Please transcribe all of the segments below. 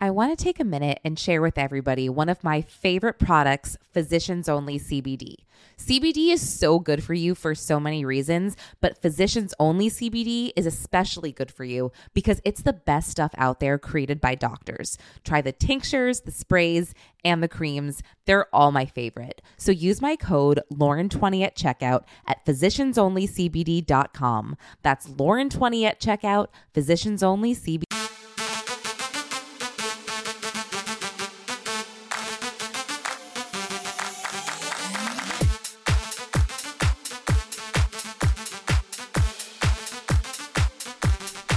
I want to take a minute and share with everybody one of my favorite products, Physicians Only CBD. CBD is so good for you for so many reasons, but Physicians Only CBD is especially good for you because it's the best stuff out there created by doctors. Try the tinctures, the sprays, and the creams. They're all my favorite. So use my code Lauren20 at checkout at physiciansonlycbd.com. That's Lauren20 at checkout, Physicians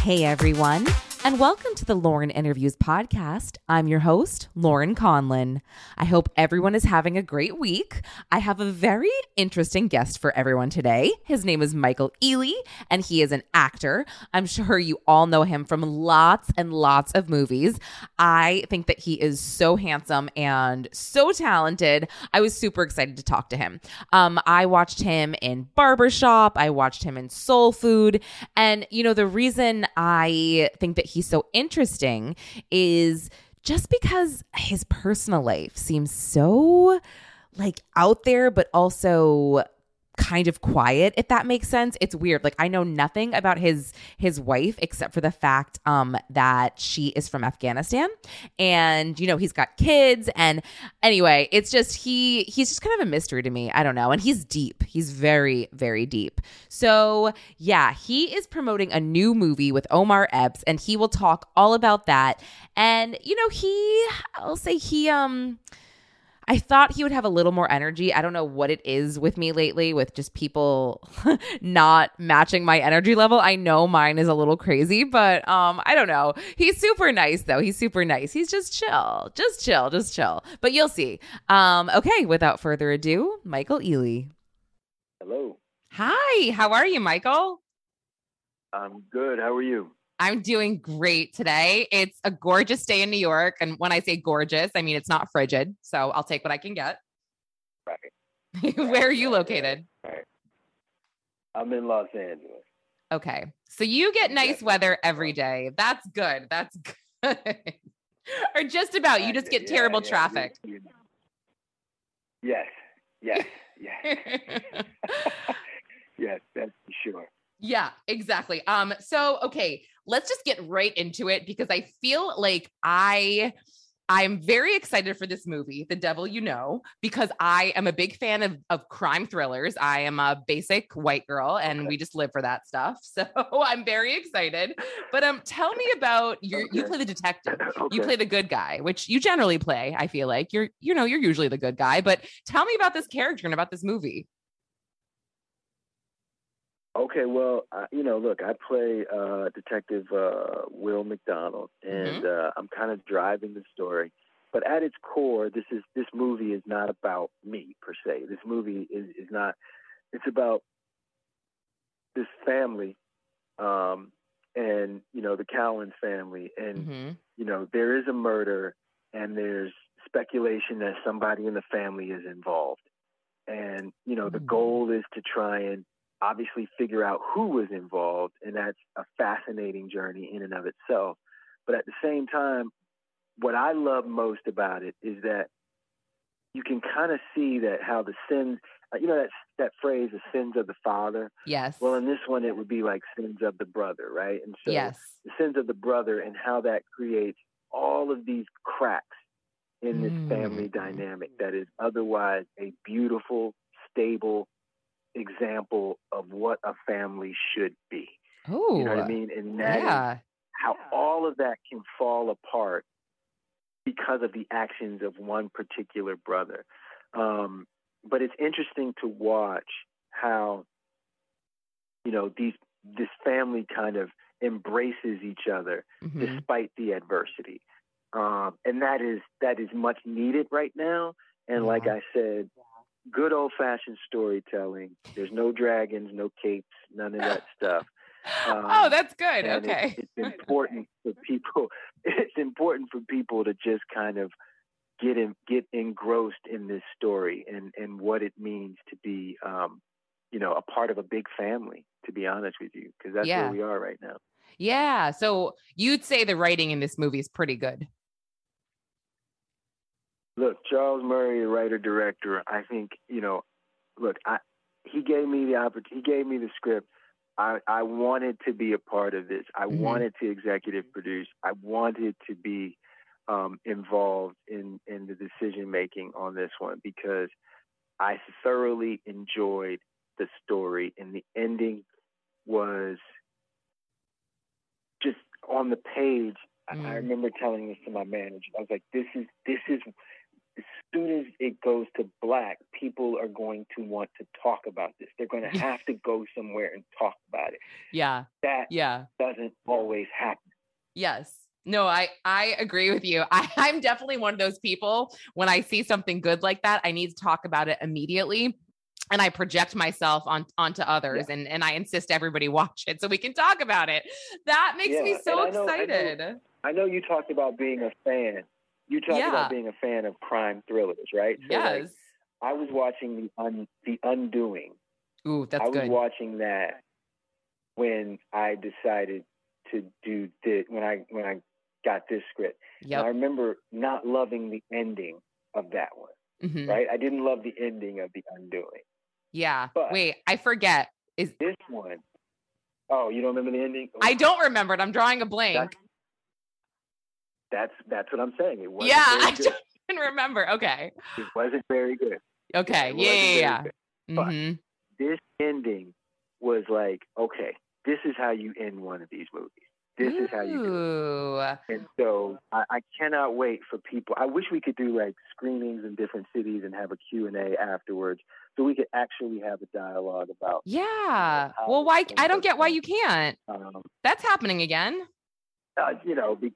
Hey everyone, and welcome to the Lauren Interviews podcast. I'm your host, Lauren Conlin. I hope everyone is having a great week. I have a very interesting guest for everyone today. His name is Michael Ealy, and he is an actor. I'm sure you all know him from lots and lots of movies. I think that he is so handsome and so talented. I was super excited to talk to him. Um, I watched him in Barbershop, I watched him in Soul Food, and you know, the reason I think that he's so interesting is just because his personal life seems so like out there, but also kind of quiet if that makes sense. It's weird. Like i know nothing about his his wife except for the fact um that she is from afghanistan and you know he's got kids. And anyway it's just he he's just kind of a mystery to me. I don't know. And he's deep. He's very very deep. So yeah he is promoting a new movie with omar epps and he will talk all about that. And you know he i'll say he um I thought he would have a little more energy. I don't know what it is with me lately with just people not matching my energy level. I know mine is a little crazy, but um I don't know. He's super nice though. He's super nice. He's just chill. Just chill, just chill. But you'll see. Um okay, without further ado, Michael Ealy. Hello. Hi, how are you, Michael? I'm good. How are you? I'm doing great today. It's a gorgeous day in New York. And when I say gorgeous, I mean it's not frigid. So I'll take what I can get. Right. Where are you located? Right. I'm in Los Angeles. Okay. So you get nice weather every day. That's good. That's good. or just about. You just get Yeah, terrible yeah, traffic. Yes. Yes. Yes. yes. That's for sure. Yeah, exactly. Um, so okay, let's just get right into it because I feel like I I'm very excited for this movie, The Devil You Know, because I am a big fan of, of crime thrillers. I am a basic white girl and we just live for that stuff. So I'm very excited. But um tell me about your you play the detective. okay. You play the good guy, which you generally play, I feel like. You're you know, you're usually the good guy, but tell me about this character and about this movie. Okay, well, uh, you know, look, I play uh, Detective uh, Will McDonald, and uh, I'm kind of driving the story. But at its core, this is this movie is not about me per se. This movie is is not. It's about this family, um, and you know the Cowens family, and Mhm. you know there is a murder, and there's speculation that somebody in the family is involved, and you know the Mm. goal is to try and obviously figure out who was involved, and that's a fascinating journey in and of itself. But at the same time, what I love most about it is that you can kind of see that how the sins, uh, you know, that that phrase, "the sins of the father." Yes. Well, in this one, it would be like sins of the brother, right? And so yes. the sins of the brother and how that creates all of these cracks in this family Mm. dynamic that is otherwise a beautiful, stable example of what a family should be. Oh, You know what I mean? And that is yeah. how all of that can fall apart because of the actions of one particular brother. Um, but it's interesting to watch how, you know, these this family kind of embraces each other Mhm. despite the adversity. um, and that is that is much needed right now. And like I said, good old fashioned storytelling. There's no dragons, no capes, none of that stuff. Um, oh, that's good. Okay. It's, it's important for people. It's important for people to just kind of get in, get engrossed in this story and and what it means to be, um, you know, a part of a big family. To be honest with you, because that's yeah. where we are right now. Yeah. So you'd say the writing in this movie is pretty good. Look, Charles Murray, writer director, I think you know. Look, I he gave me the opportunity. He gave me the script. I, I wanted to be a part of this. I mm-hmm. wanted to executive produce. I wanted to be um, involved in in the decision making on this one because I thoroughly enjoyed the story, and the ending was just on the page. Mm. I remember telling this to my manager. I was like, "This is this is as soon as it goes to black, people are going to want to talk about this. They're going to have to go somewhere and talk about it. Yeah. That yeah. doesn't always happen. Yes. No, I I agree with you. I, I'm definitely one of those people when I see something good like that, I need to talk about it immediately. And I project myself on onto others yeah. and, and I insist everybody watch it so we can talk about it. That makes yeah. me so I know, excited. I know, I know you talked about being a fan you talk yeah. about being a fan of crime thrillers, right? So yes. Like, I was watching the un, the Undoing. Ooh, that's I good. was watching that when I decided to do this when I when I got this script. Yeah. I remember not loving the ending of that one. Mm-hmm. Right? I didn't love the ending of the Undoing. Yeah. But Wait, I forget. Is this one? Oh, you don't remember the ending? I don't remember it. I'm drawing a blank. That's, that's that's what I'm saying. It wasn't yeah, I don't even remember. Okay. It wasn't very good. Okay. Yeah, yeah, yeah. Mm-hmm. this ending was like, okay, this is how you end one of these movies. This Ooh. is how you do it. And so I, I, cannot wait for people. I wish we could do like screenings in different cities and have a Q&A afterwards so we could actually have a dialogue about. Yeah. well, why? I don't get why you can't. Um, That's happening again. Uh, you know, be,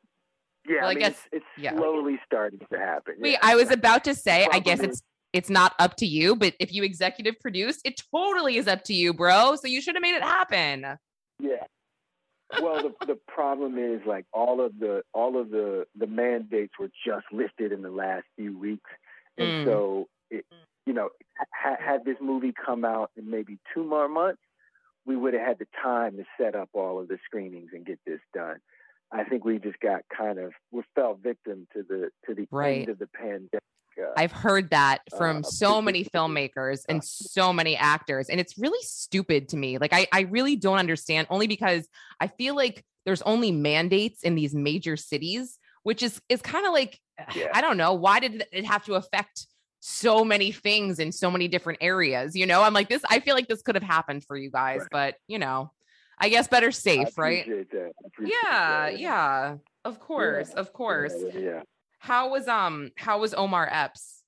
yeah, well, I, mean, guess it's, it's yeah. slowly starting to happen. Wait, yeah. I was about to say, I guess it's it's not up to you, but if you executive produce, it totally is up to you, bro. So you should have made it happen. Yeah. Well, the the problem is like all of the all of the the mandates were just lifted in the last few weeks, and mm. so it, you know, ha- had this movie come out in maybe two more months, we would have had the time to set up all of the screenings and get this done. I think we just got kind of we fell victim to the to the right. end of the pandemic. Uh, I've heard that from uh, so many filmmakers and so many actors, and it's really stupid to me. Like I, I really don't understand. Only because I feel like there's only mandates in these major cities, which is is kind of like yeah. I don't know why did it have to affect so many things in so many different areas. You know, I'm like this. I feel like this could have happened for you guys, right. but you know, I guess better safe, right? yeah, that. yeah. Of course, yeah. of course. Yeah, yeah. How was um how was Omar Epps?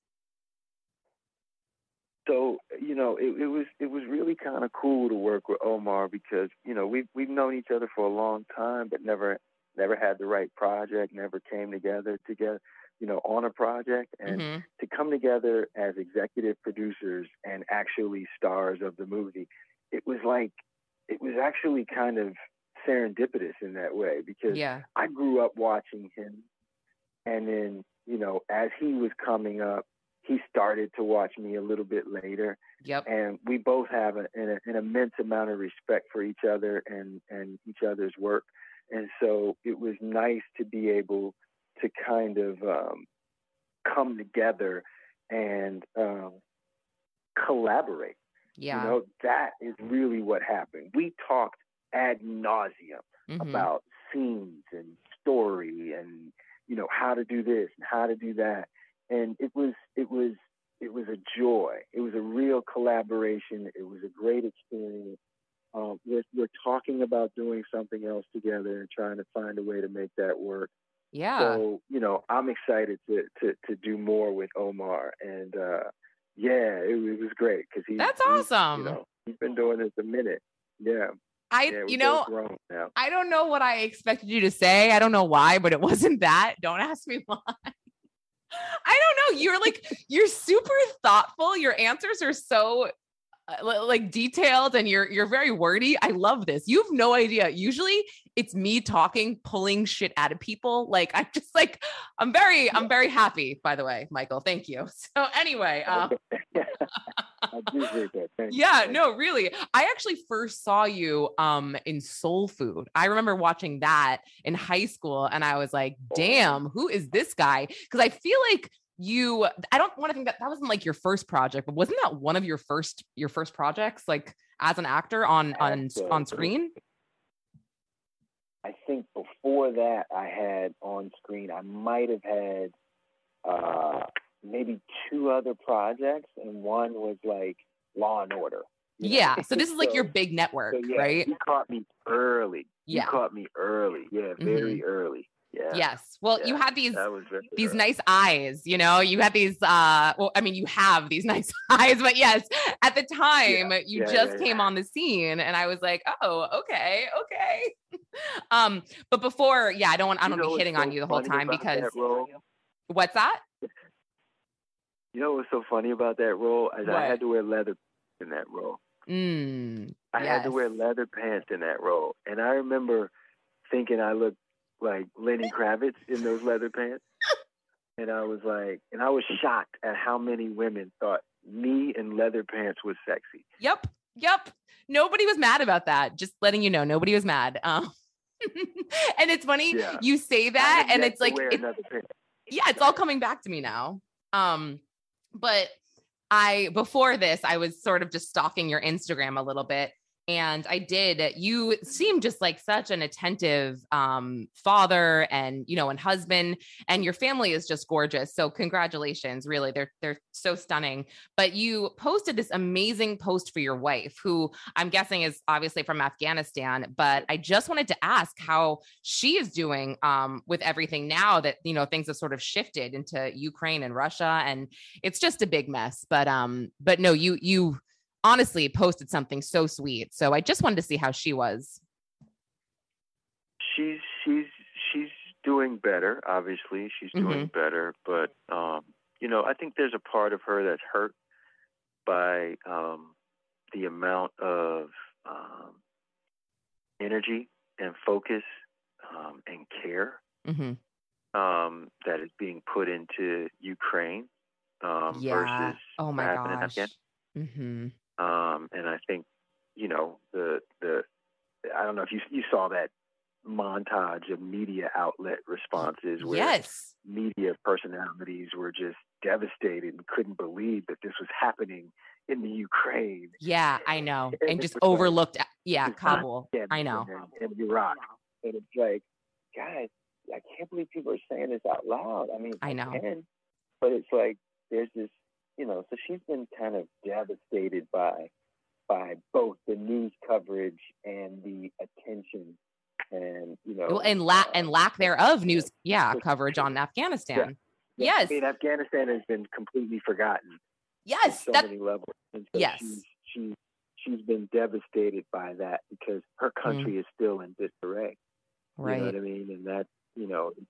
So, you know, it, it was it was really kind of cool to work with Omar because, you know, we've we've known each other for a long time but never never had the right project, never came together together, you know, on a project and mm-hmm. to come together as executive producers and actually stars of the movie, it was like it was actually kind of serendipitous in that way because yeah. I grew up watching him, and then you know as he was coming up, he started to watch me a little bit later. Yep. And we both have a, an, an immense amount of respect for each other and and each other's work, and so it was nice to be able to kind of um, come together and um, collaborate yeah. You know, that is really what happened. We talked ad nauseum mm-hmm. about scenes and story and, you know, how to do this and how to do that. And it was, it was, it was a joy. It was a real collaboration. It was a great experience. Um, we're, we're talking about doing something else together and trying to find a way to make that work. Yeah. So, you know, I'm excited to, to, to do more with Omar and, uh, yeah, it, it was great because he. That's awesome. You know, he's been doing this a minute. Yeah. I, Yeah, you know, both grown now. I don't know what I expected you to say. I don't know why, but it wasn't that. Don't ask me why. I don't know. You're like, you're super thoughtful. Your answers are so like detailed and you're you're very wordy. I love this. You have no idea. Usually it's me talking, pulling shit out of people. Like I'm just like I'm very I'm very happy by the way, Michael. Thank you. So anyway, um I appreciate that. Thank you. yeah, no, really. I actually first saw you um in Soul Food. I remember watching that in high school and I was like, Oh. "Damn, who is this guy?" Cuz I feel like you I don't want to think that that wasn't like your first project, but wasn't that one of your first your first projects like as an actor on on on screen? I think before that, I had on screen. I might have had uh, maybe two other projects, and one was like Law and Order. you know? Yeah. So this is like your big network, so, yeah, right? You caught me early. Yeah. You caught me early. Yeah, very early. Yeah. Yes. Well, you Yeah, had these That was very these early. nice eyes you know you had these uh well i mean you have these nice eyes but yes at the time you yeah, just yeah, came on the scene and i was like oh okay okay um but before yeah i don't want i don't know be hitting on you the whole time because that what's that You know what's so funny about that role? Is What? I had to wear leather in that role. mm, I had to wear leather pants in that role, and I remember thinking I looked like Lenny Kravitz in those leather pants, and I was like, and I was shocked at how many women thought me in leather pants was sexy. yep yep nobody was mad about that just letting you know nobody was mad um and it's funny Yeah. you say that and it's like it- yeah, it's all coming back to me now. Um, but I before this, I was sort of just stalking your Instagram a little bit. And I did, you seem just like such an attentive um, father and, you know, and husband, and your family is just gorgeous. So congratulations, really. They're, they're so stunning. But you posted this amazing post for your wife, who I'm guessing is obviously from Afghanistan. But I just wanted to ask how she is doing um, with everything now that you know things have sort of shifted into Ukraine and Russia, and it's just a big mess. But um, but no, you you honestly posted something so sweet. So I just wanted to see how she was. She's she's she's doing better. Obviously, she's doing Mm-hmm. better. But um, you know, I think there's a part of her that's hurt by um, the amount of um, energy and focus um, and care hmm um, that is being put into Ukraine um, yeah. versus Oh my gosh. Afghanistan. Um, and I think, you know, the the I don't know if you you saw that montage of media outlet responses where Yes. media personalities were just devastated and couldn't believe that this was happening in the Ukraine. Yeah, I know. And And just like- overlooked. Yeah, Kabul. I know. And, and Iraq. And it's like, guys, I can't believe people are saying this out loud. I mean, I know. can, but it's like there's this, you know. So she's been kind of devastated by by both the news coverage and the attention, and you know, Well, and lack uh, and lack thereof news. Yeah, coverage on Afghanistan. yeah, Yes. I mean, Afghanistan has been completely forgotten Yes. so That. many levels. So Yes. she's, she's she's been devastated by that because her country is still in disarray. Right. You know Mm. What I mean? And that, you know, it's,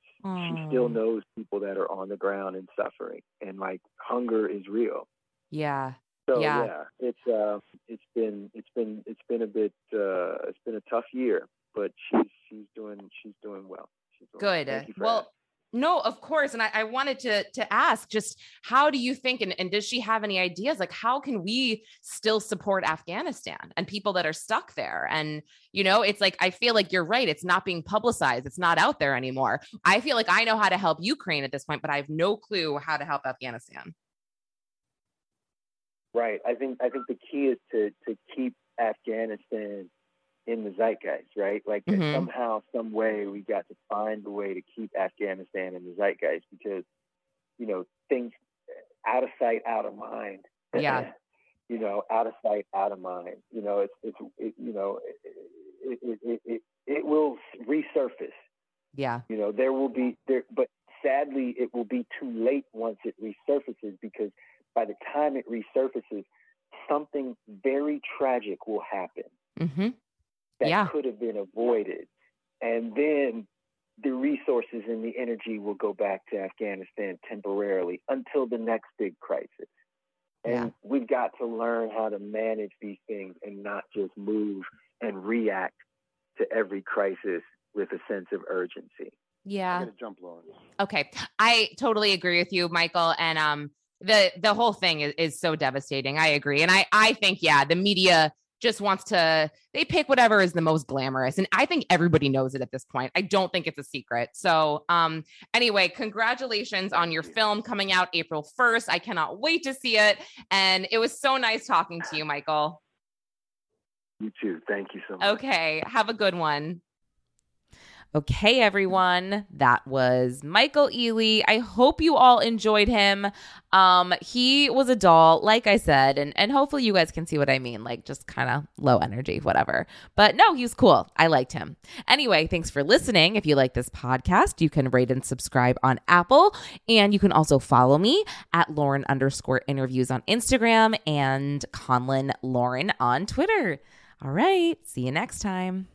she still knows people that are on the ground and suffering, and like hunger is real. Yeah. So Yeah. yeah, it's uh, it's been it's been it's been a bit uh, it's been a tough year, but she's she's doing she's doing well. She's doing. Good. Thank you for Well, asking. No, of course. And I, I wanted to to ask just how do you think and, and does she have any ideas? Like how can we still support Afghanistan and people that are stuck there? And you know, it's like I feel like you're right. It's not being publicized. It's not out there anymore. I feel like I know how to help Ukraine at this point, but I have no clue how to help Afghanistan. Right. I think I think the key is to to keep Afghanistan in the zeitgeist, right? Like Mhm. somehow, some way, we got to find a way to keep Afghanistan in the zeitgeist because, you know, things out of sight, out of mind. Yeah. you know, out of sight, out of mind. You know, it's it's it, you know, it it, it it it will resurface. Yeah. You know, there will be there, but sadly, it will be too late once it resurfaces because by the time it resurfaces, something very tragic will happen. hmm that Yeah. could have been avoided. And then the resources and the energy will go back to Afghanistan temporarily until the next big crisis. And Yeah. we've got to learn how to manage these things and not just move and react to every crisis with a sense of urgency. Yeah. Jump, Lauren. Okay. I totally agree with you, Michael. And um the the whole thing is, is so devastating. I agree. And I I think, yeah, the media just wants to they pick whatever is the most glamorous. And I think everybody knows it at this point. I don't think it's a secret. So um anyway, congratulations on your film coming out April 1st. I cannot wait to see it. And it was so nice talking to you, Michael. You too. Thank you so much. Okay. Have a good one. Okay, everyone. That was Michael Ealy. I hope you all enjoyed him. Um, he was a doll, like I said, and, and hopefully you guys can see what I mean. Like just kind of low energy, whatever. But no, he was cool. I liked him. Anyway, thanks for listening. If you like this podcast, you can rate and subscribe on Apple. And you can also follow me at Lauren underscore interviews on Instagram and Conlin Lauren on Twitter. All right. See you next time.